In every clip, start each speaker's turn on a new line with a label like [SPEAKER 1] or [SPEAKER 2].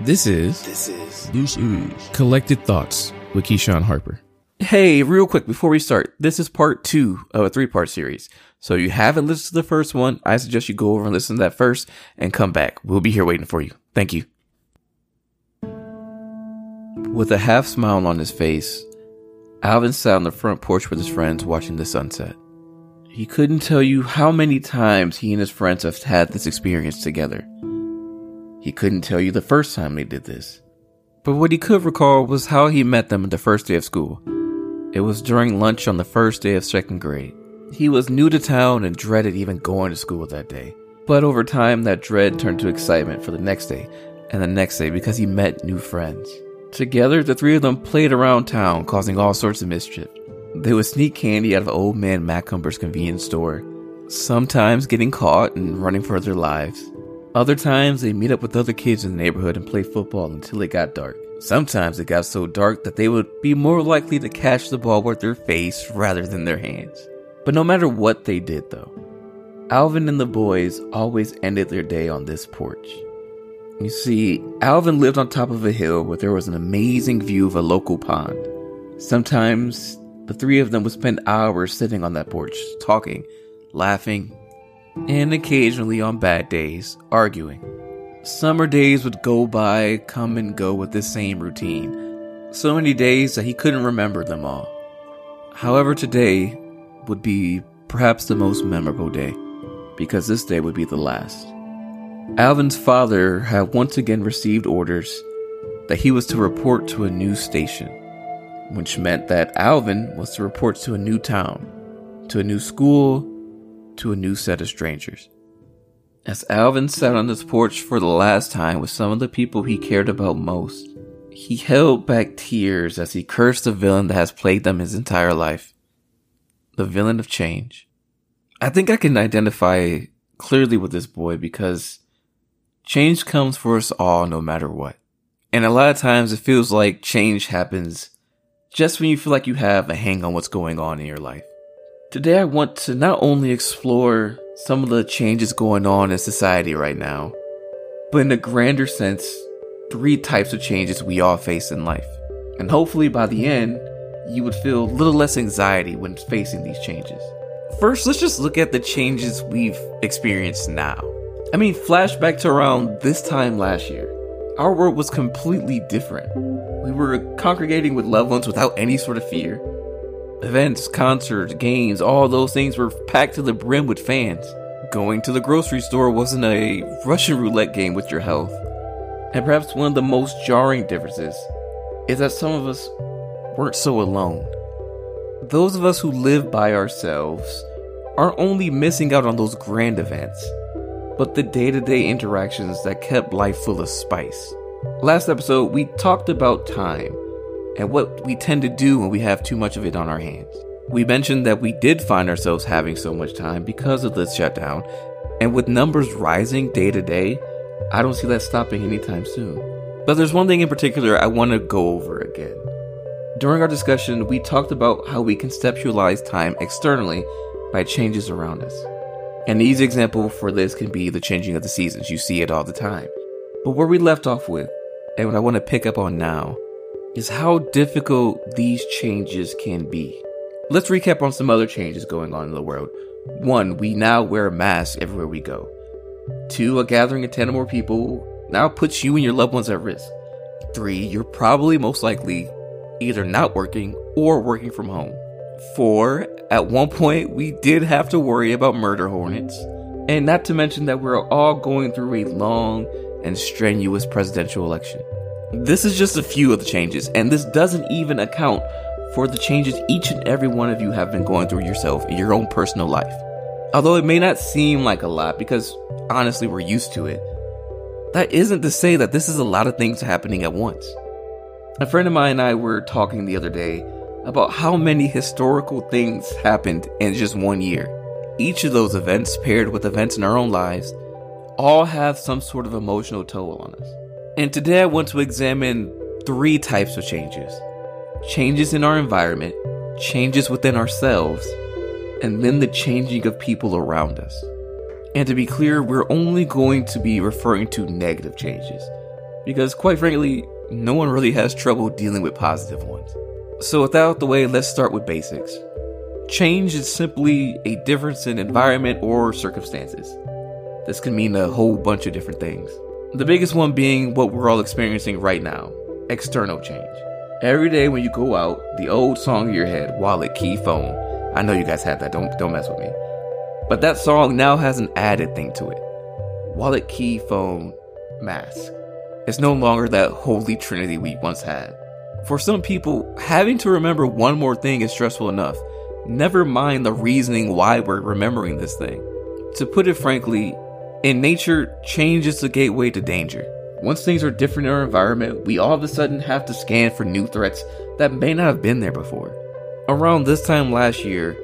[SPEAKER 1] This is
[SPEAKER 2] This is
[SPEAKER 1] this is Collected Thoughts with Keyshawn Harper.
[SPEAKER 3] Hey, real quick before we start, this is part two of a three part series. So you haven't listened to the first one, I suggest you go over and listen to that first and come back. We'll be here waiting for you. Thank you. With a half smile on his face, Alvin sat on the front porch with his friends watching the sunset. He couldn't tell you how many times he and his friends have had this experience together. He couldn't tell you the first time they did this. But what he could recall was how he met them the first day of school. It was during lunch on the first day of second grade. He was new to town and dreaded even going to school that day. But over time, that dread turned to excitement for the next day and the next day because he met new friends. Together, the three of them played around town, causing all sorts of mischief. They would sneak candy out of old man Macumber's convenience store, sometimes getting caught and running for their lives. Other times, they meet up with other kids in the neighborhood and play football until it got dark. Sometimes it got so dark that they would be more likely to catch the ball with their face rather than their hands. But no matter what they did, though, Alvin and the boys always ended their day on this porch. You see, Alvin lived on top of a hill where there was an amazing view of a local pond. Sometimes the three of them would spend hours sitting on that porch, talking, laughing, and occasionally on bad days, arguing. Summer days would go by, come and go with the same routine. So many days that he couldn't remember them all. However, today would be perhaps the most memorable day, because this day would be the last. Alvin's father had once again received orders that he was to report to a new station, which meant that Alvin was to report to a new town, to a new school, to a new set of strangers. As Alvin sat on his porch for the last time with some of the people he cared about most, he held back tears as he cursed the villain that has plagued them his entire life. The villain of change. I think I can identify clearly with this boy because change comes for us all no matter what. And a lot of times it feels like change happens just when you feel like you have a hang on what's going on in your life. Today, I want to not only explore some of the changes going on in society right now, but in a grander sense, three types of changes we all face in life. And hopefully, by the end, you would feel a little less anxiety when facing these changes. First, let's just look at the changes we've experienced now. I mean, flashback to around this time last year. Our world was completely different. We were congregating with loved ones without any sort of fear. Events, concerts, games, all those things were packed to the brim with fans. Going to the grocery store wasn't a Russian roulette game with your health. And perhaps one of the most jarring differences is that some of us weren't so alone. Those of us who live by ourselves aren't only missing out on those grand events, but the day to day interactions that kept life full of spice. Last episode, we talked about time and what we tend to do when we have too much of it on our hands. We mentioned that we did find ourselves having so much time because of the shutdown, and with numbers rising day to day, I don't see that stopping anytime soon. But there's one thing in particular I want to go over again. During our discussion, we talked about how we conceptualize time externally by changes around us. An easy example for this can be the changing of the seasons. You see it all the time. But where we left off with, and what I want to pick up on now, is how difficult these changes can be. Let's recap on some other changes going on in the world. One, we now wear a mask everywhere we go. Two, a gathering of 10 or more people now puts you and your loved ones at risk. Three, you're probably most likely either not working or working from home. Four, at one point we did have to worry about murder hornets. And not to mention that we're all going through a long and strenuous presidential election. This is just a few of the changes, and this doesn't even account for the changes each and every one of you have been going through yourself in your own personal life. Although it may not seem like a lot because honestly we're used to it, that isn't to say that this is a lot of things happening at once. A friend of mine and I were talking the other day about how many historical things happened in just one year. Each of those events, paired with events in our own lives, all have some sort of emotional toll on us. And today I want to examine three types of changes changes in our environment, changes within ourselves, and then the changing of people around us. And to be clear, we're only going to be referring to negative changes. because quite frankly, no one really has trouble dealing with positive ones. So, without the way, let's start with basics. Change is simply a difference in environment or circumstances. This can mean a whole bunch of different things. The biggest one being what we're all experiencing right now external change. Every day when you go out, the old song in your head, wallet, key, phone. I know you guys have that, don't, don't mess with me. But that song now has an added thing to it wallet, key, phone, mask. It's no longer that holy trinity we once had. For some people, having to remember one more thing is stressful enough. Never mind the reasoning why we're remembering this thing. To put it frankly, in nature, change is the gateway to danger. Once things are different in our environment, we all of a sudden have to scan for new threats that may not have been there before. Around this time last year,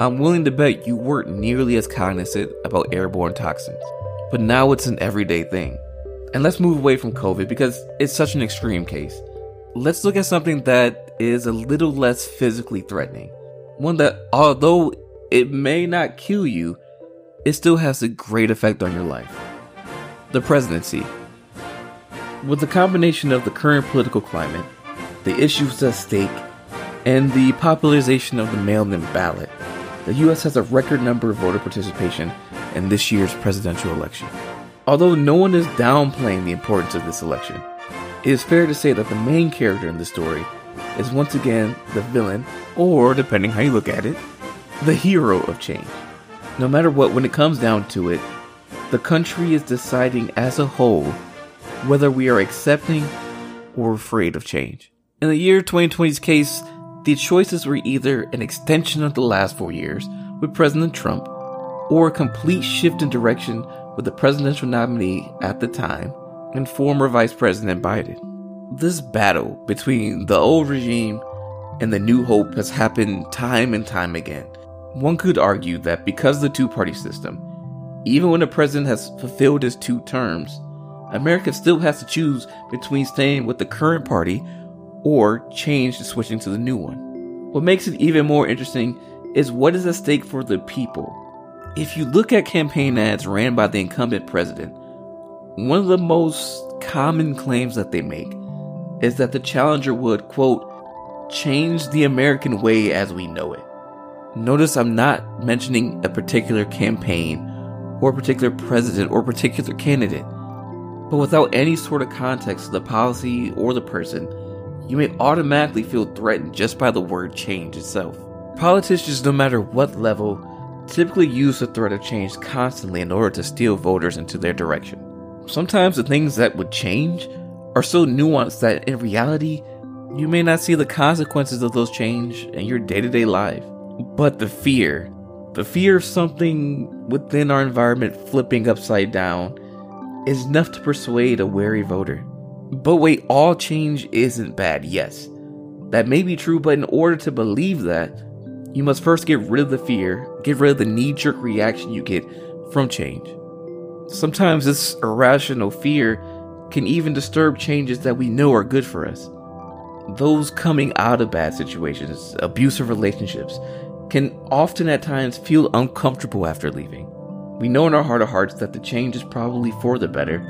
[SPEAKER 3] I'm willing to bet you weren't nearly as cognizant about airborne toxins. But now it's an everyday thing. And let's move away from COVID because it's such an extreme case. Let's look at something that is a little less physically threatening. One that, although it may not kill you, it still has a great effect on your life. The presidency. With the combination of the current political climate, the issues at stake, and the popularization of the mail in ballot, the US has a record number of voter participation in this year's presidential election. Although no one is downplaying the importance of this election, it is fair to say that the main character in the story is once again the villain, or depending how you look at it, the hero of change. No matter what, when it comes down to it, the country is deciding as a whole whether we are accepting or afraid of change. In the year 2020's case, the choices were either an extension of the last four years with President Trump or a complete shift in direction with the presidential nominee at the time and former Vice President Biden. This battle between the old regime and the new hope has happened time and time again. One could argue that because of the two party system, even when a president has fulfilled his two terms, America still has to choose between staying with the current party or change to switching to the new one. What makes it even more interesting is what is at stake for the people if you look at campaign ads ran by the incumbent president, one of the most common claims that they make is that the challenger would, quote, change the American way as we know it. Notice I'm not mentioning a particular campaign or a particular president or particular candidate, but without any sort of context to the policy or the person, you may automatically feel threatened just by the word change itself. Politicians, no matter what level, typically use the threat of change constantly in order to steal voters into their direction. Sometimes the things that would change are so nuanced that in reality, you may not see the consequences of those change in your day to day life. But the fear, the fear of something within our environment flipping upside down, is enough to persuade a wary voter. But wait, all change isn't bad, yes. That may be true, but in order to believe that, you must first get rid of the fear, get rid of the knee jerk reaction you get from change. Sometimes this irrational fear can even disturb changes that we know are good for us. Those coming out of bad situations, abusive relationships, can often at times feel uncomfortable after leaving. We know in our heart of hearts that the change is probably for the better,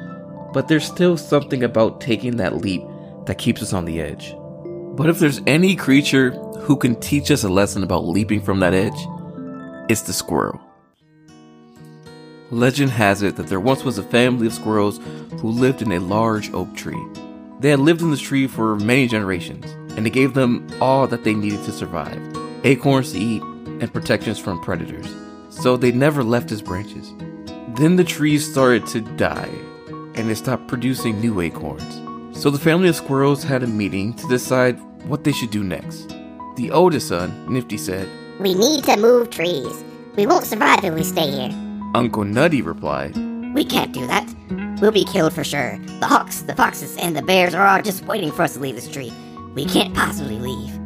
[SPEAKER 3] but there's still something about taking that leap that keeps us on the edge. But if there's any creature who can teach us a lesson about leaping from that edge, it's the squirrel. Legend has it that there once was a family of squirrels who lived in a large oak tree. They had lived in this tree for many generations, and it gave them all that they needed to survive acorns to eat and protections from predators. So they never left its branches. Then the trees started to die, and they stopped producing new acorns. So the family of squirrels had a meeting to decide what they should do next. The oldest son, Nifty, said,
[SPEAKER 2] We need to move trees. We won't survive if we stay here.
[SPEAKER 3] Uncle Nutty replied,
[SPEAKER 2] We can't do that. We'll be killed for sure. The hawks, the foxes, and the bears are all just waiting for us to leave this tree. We can't possibly leave.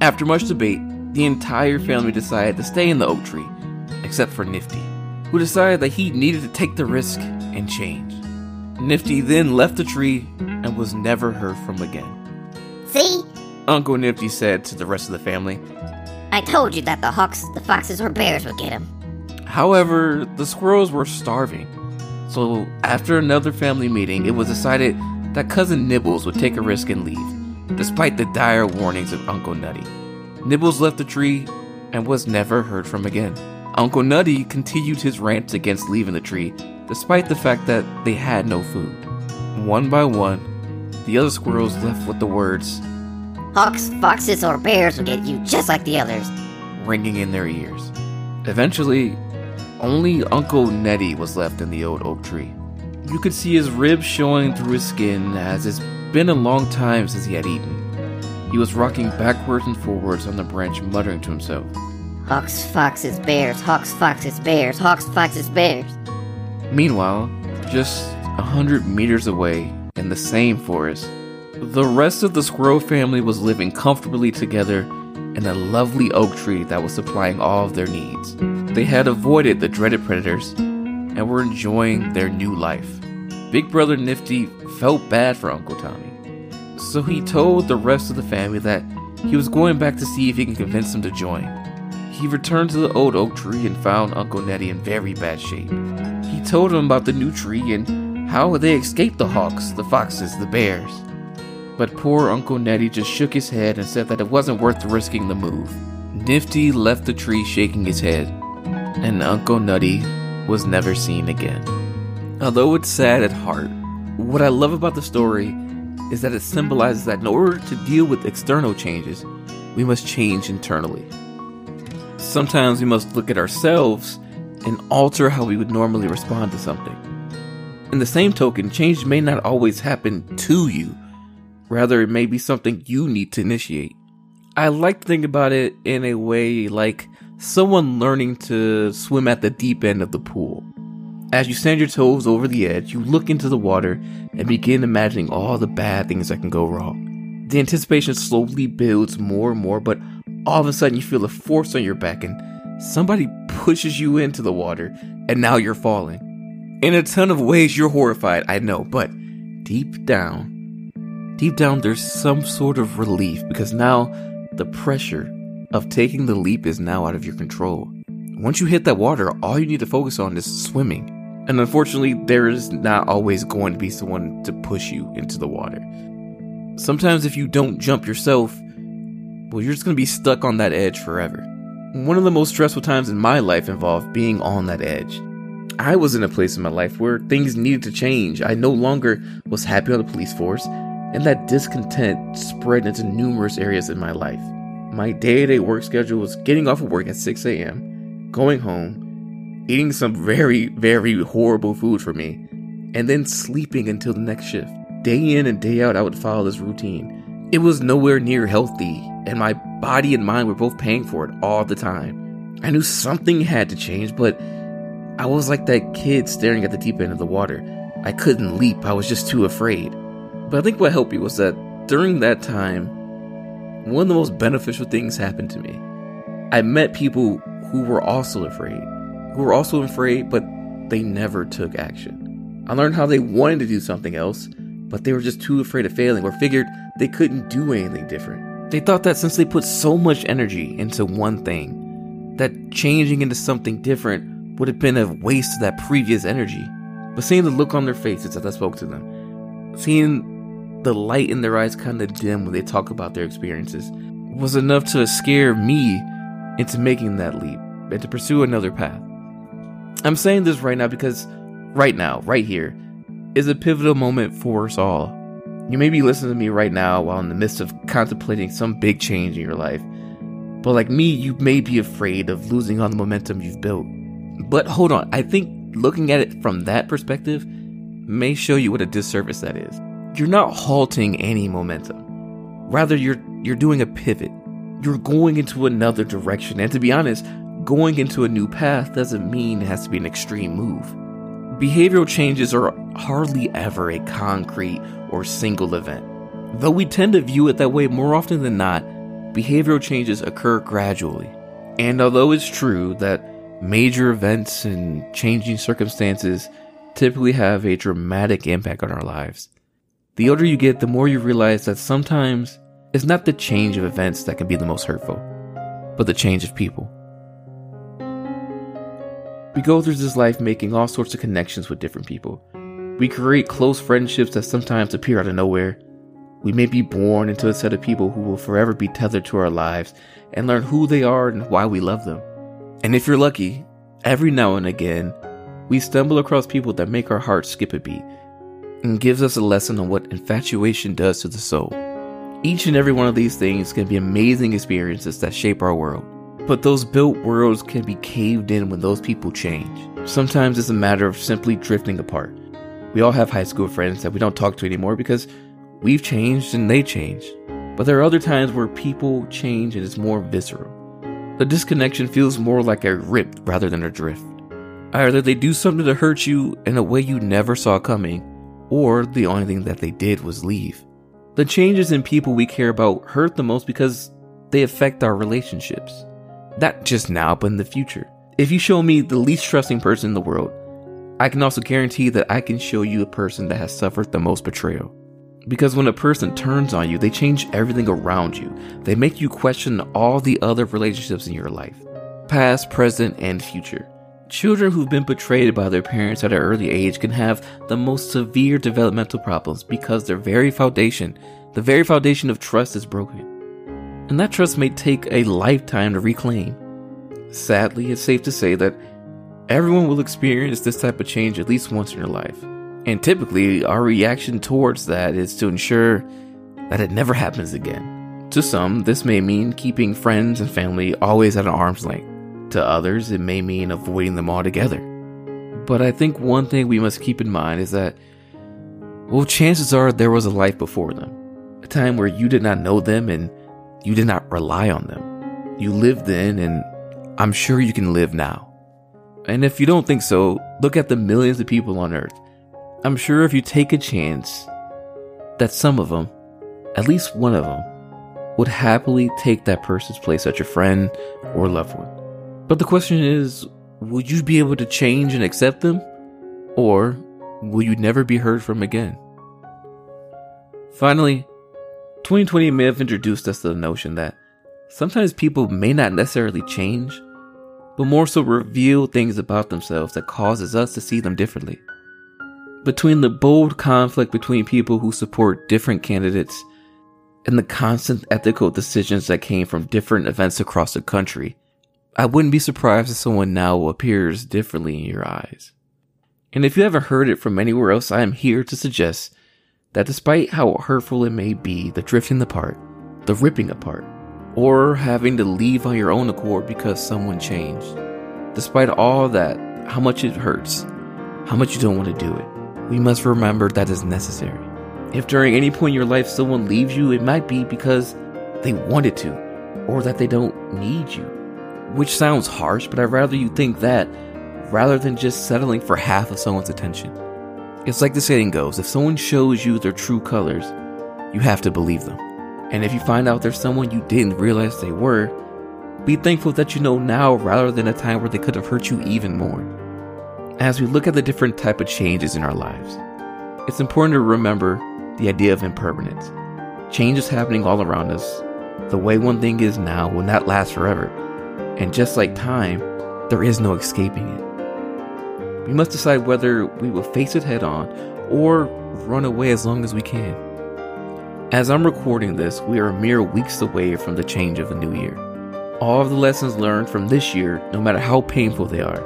[SPEAKER 3] After much debate, the entire family decided to stay in the oak tree, except for Nifty, who decided that he needed to take the risk and change. Nifty then left the tree and was never heard from again.
[SPEAKER 2] See?
[SPEAKER 3] Uncle Nifty said to the rest of the family.
[SPEAKER 2] I told you that the hawks, the foxes, or bears would get him.
[SPEAKER 3] However, the squirrels were starving. So, after another family meeting, it was decided that cousin Nibbles would take a risk and leave, despite the dire warnings of Uncle Nutty. Nibbles left the tree and was never heard from again. Uncle Nutty continued his rants against leaving the tree, despite the fact that they had no food. One by one, the other squirrels left with the words
[SPEAKER 2] Hawks, foxes, or bears will get you just like the others.
[SPEAKER 3] ringing in their ears. Eventually, only Uncle Nettie was left in the old oak tree. You could see his ribs showing through his skin as it's been a long time since he had eaten. He was rocking backwards and forwards on the branch, muttering to himself.
[SPEAKER 2] Hawks, foxes, bears, hawks, foxes, bears, hawks, foxes, bears.
[SPEAKER 3] Meanwhile, just a hundred meters away, in the same forest, the rest of the squirrel family was living comfortably together in a lovely oak tree that was supplying all of their needs. They had avoided the dreaded predators and were enjoying their new life. Big Brother Nifty felt bad for Uncle Tommy, so he told the rest of the family that he was going back to see if he can convince them to join. He returned to the old oak tree and found Uncle Nettie in very bad shape. He told him about the new tree and how they escaped the hawks, the foxes, the bears. But poor Uncle Nettie just shook his head and said that it wasn't worth risking the move. Nifty left the tree shaking his head, and Uncle Nutty was never seen again. Although it's sad at heart, what I love about the story is that it symbolizes that in order to deal with external changes, we must change internally. Sometimes we must look at ourselves and alter how we would normally respond to something. In the same token, change may not always happen to you, rather, it may be something you need to initiate. I like to think about it in a way like someone learning to swim at the deep end of the pool. As you send your toes over the edge, you look into the water and begin imagining all the bad things that can go wrong. The anticipation slowly builds more and more, but all of a sudden you feel a force on your back and somebody pushes you into the water, and now you're falling. In a ton of ways, you're horrified, I know, but deep down, deep down, there's some sort of relief because now the pressure of taking the leap is now out of your control. Once you hit that water, all you need to focus on is swimming. And unfortunately, there is not always going to be someone to push you into the water. Sometimes, if you don't jump yourself, well, you're just going to be stuck on that edge forever. One of the most stressful times in my life involved being on that edge. I was in a place in my life where things needed to change. I no longer was happy on the police force, and that discontent spread into numerous areas in my life. My day to day work schedule was getting off of work at 6 a.m., going home, eating some very, very horrible food for me, and then sleeping until the next shift. Day in and day out, I would follow this routine. It was nowhere near healthy, and my body and mind were both paying for it all the time. I knew something had to change, but I was like that kid staring at the deep end of the water. I couldn't leap, I was just too afraid. But I think what helped me was that during that time, one of the most beneficial things happened to me. I met people who were also afraid, who were also afraid, but they never took action. I learned how they wanted to do something else, but they were just too afraid of failing or figured they couldn't do anything different. They thought that since they put so much energy into one thing, that changing into something different would have been a waste of that previous energy. But seeing the look on their faces as I spoke to them, seeing the light in their eyes kind of dim when they talk about their experiences, was enough to scare me into making that leap and to pursue another path. I'm saying this right now because right now, right here, is a pivotal moment for us all. You may be listening to me right now while in the midst of contemplating some big change in your life. But like me, you may be afraid of losing all the momentum you've built. But hold on, I think looking at it from that perspective may show you what a disservice that is. You're not halting any momentum. Rather, you're you're doing a pivot. You're going into another direction. And to be honest, going into a new path doesn't mean it has to be an extreme move. Behavioral changes are hardly ever a concrete or single event. Though we tend to view it that way more often than not, behavioral changes occur gradually. And although it's true that major events and changing circumstances typically have a dramatic impact on our lives, the older you get, the more you realize that sometimes it's not the change of events that can be the most hurtful, but the change of people. We go through this life making all sorts of connections with different people. We create close friendships that sometimes appear out of nowhere. We may be born into a set of people who will forever be tethered to our lives and learn who they are and why we love them. And if you're lucky, every now and again, we stumble across people that make our hearts skip a beat and gives us a lesson on what infatuation does to the soul. Each and every one of these things can be amazing experiences that shape our world. But those built worlds can be caved in when those people change. Sometimes it's a matter of simply drifting apart. We all have high school friends that we don't talk to anymore because we've changed and they changed. But there are other times where people change and it's more visceral. The disconnection feels more like a rip rather than a drift. Either they do something to hurt you in a way you never saw coming, or the only thing that they did was leave. The changes in people we care about hurt the most because they affect our relationships. Not just now, but in the future. If you show me the least trusting person in the world, I can also guarantee that I can show you a person that has suffered the most betrayal. Because when a person turns on you, they change everything around you. They make you question all the other relationships in your life past, present, and future. Children who've been betrayed by their parents at an early age can have the most severe developmental problems because their very foundation, the very foundation of trust, is broken. And that trust may take a lifetime to reclaim. Sadly, it's safe to say that everyone will experience this type of change at least once in their life. And typically, our reaction towards that is to ensure that it never happens again. To some, this may mean keeping friends and family always at an arm's length. To others, it may mean avoiding them altogether. But I think one thing we must keep in mind is that, well, chances are there was a life before them. A time where you did not know them and you did not rely on them. You lived then, and I'm sure you can live now. And if you don't think so, look at the millions of people on Earth I'm sure if you take a chance, that some of them, at least one of them, would happily take that person's place as your friend or loved one. But the question is, would you be able to change and accept them? Or will you never be heard from again? Finally, 2020 may have introduced us to the notion that sometimes people may not necessarily change, but more so reveal things about themselves that causes us to see them differently between the bold conflict between people who support different candidates and the constant ethical decisions that came from different events across the country, I wouldn't be surprised if someone now appears differently in your eyes. And if you haven't heard it from anywhere else, I am here to suggest that despite how hurtful it may be, the drifting apart, the ripping apart, or having to leave on your own accord because someone changed, despite all that, how much it hurts, how much you don't want to do it, we must remember that is necessary. If during any point in your life someone leaves you, it might be because they wanted to, or that they don't need you. Which sounds harsh, but I'd rather you think that rather than just settling for half of someone's attention. It's like the saying goes if someone shows you their true colors, you have to believe them. And if you find out there's someone you didn't realize they were, be thankful that you know now rather than a time where they could have hurt you even more. As we look at the different type of changes in our lives, it's important to remember the idea of impermanence. Change is happening all around us. The way one thing is now will not last forever. And just like time, there is no escaping it. We must decide whether we will face it head on or run away as long as we can. As I'm recording this, we are mere weeks away from the change of a new year. All of the lessons learned from this year, no matter how painful they are,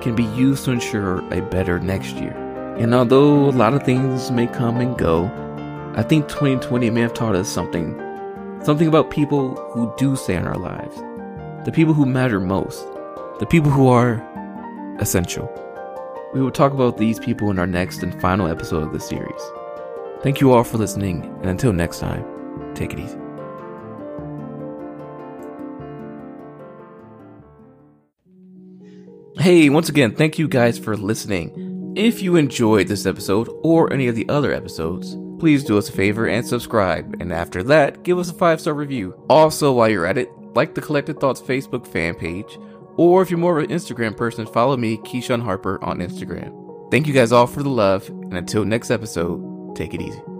[SPEAKER 3] can be used to ensure a better next year. And although a lot of things may come and go, I think 2020 may have taught us something. Something about people who do stay in our lives. The people who matter most. The people who are essential. We will talk about these people in our next and final episode of this series. Thank you all for listening, and until next time, take it easy. Hey, once again, thank you guys for listening. If you enjoyed this episode or any of the other episodes, please do us a favor and subscribe. And after that, give us a five star review. Also, while you're at it, like the Collected Thoughts Facebook fan page, or if you're more of an Instagram person, follow me, Keyshawn Harper, on Instagram. Thank you guys all for the love, and until next episode, take it easy.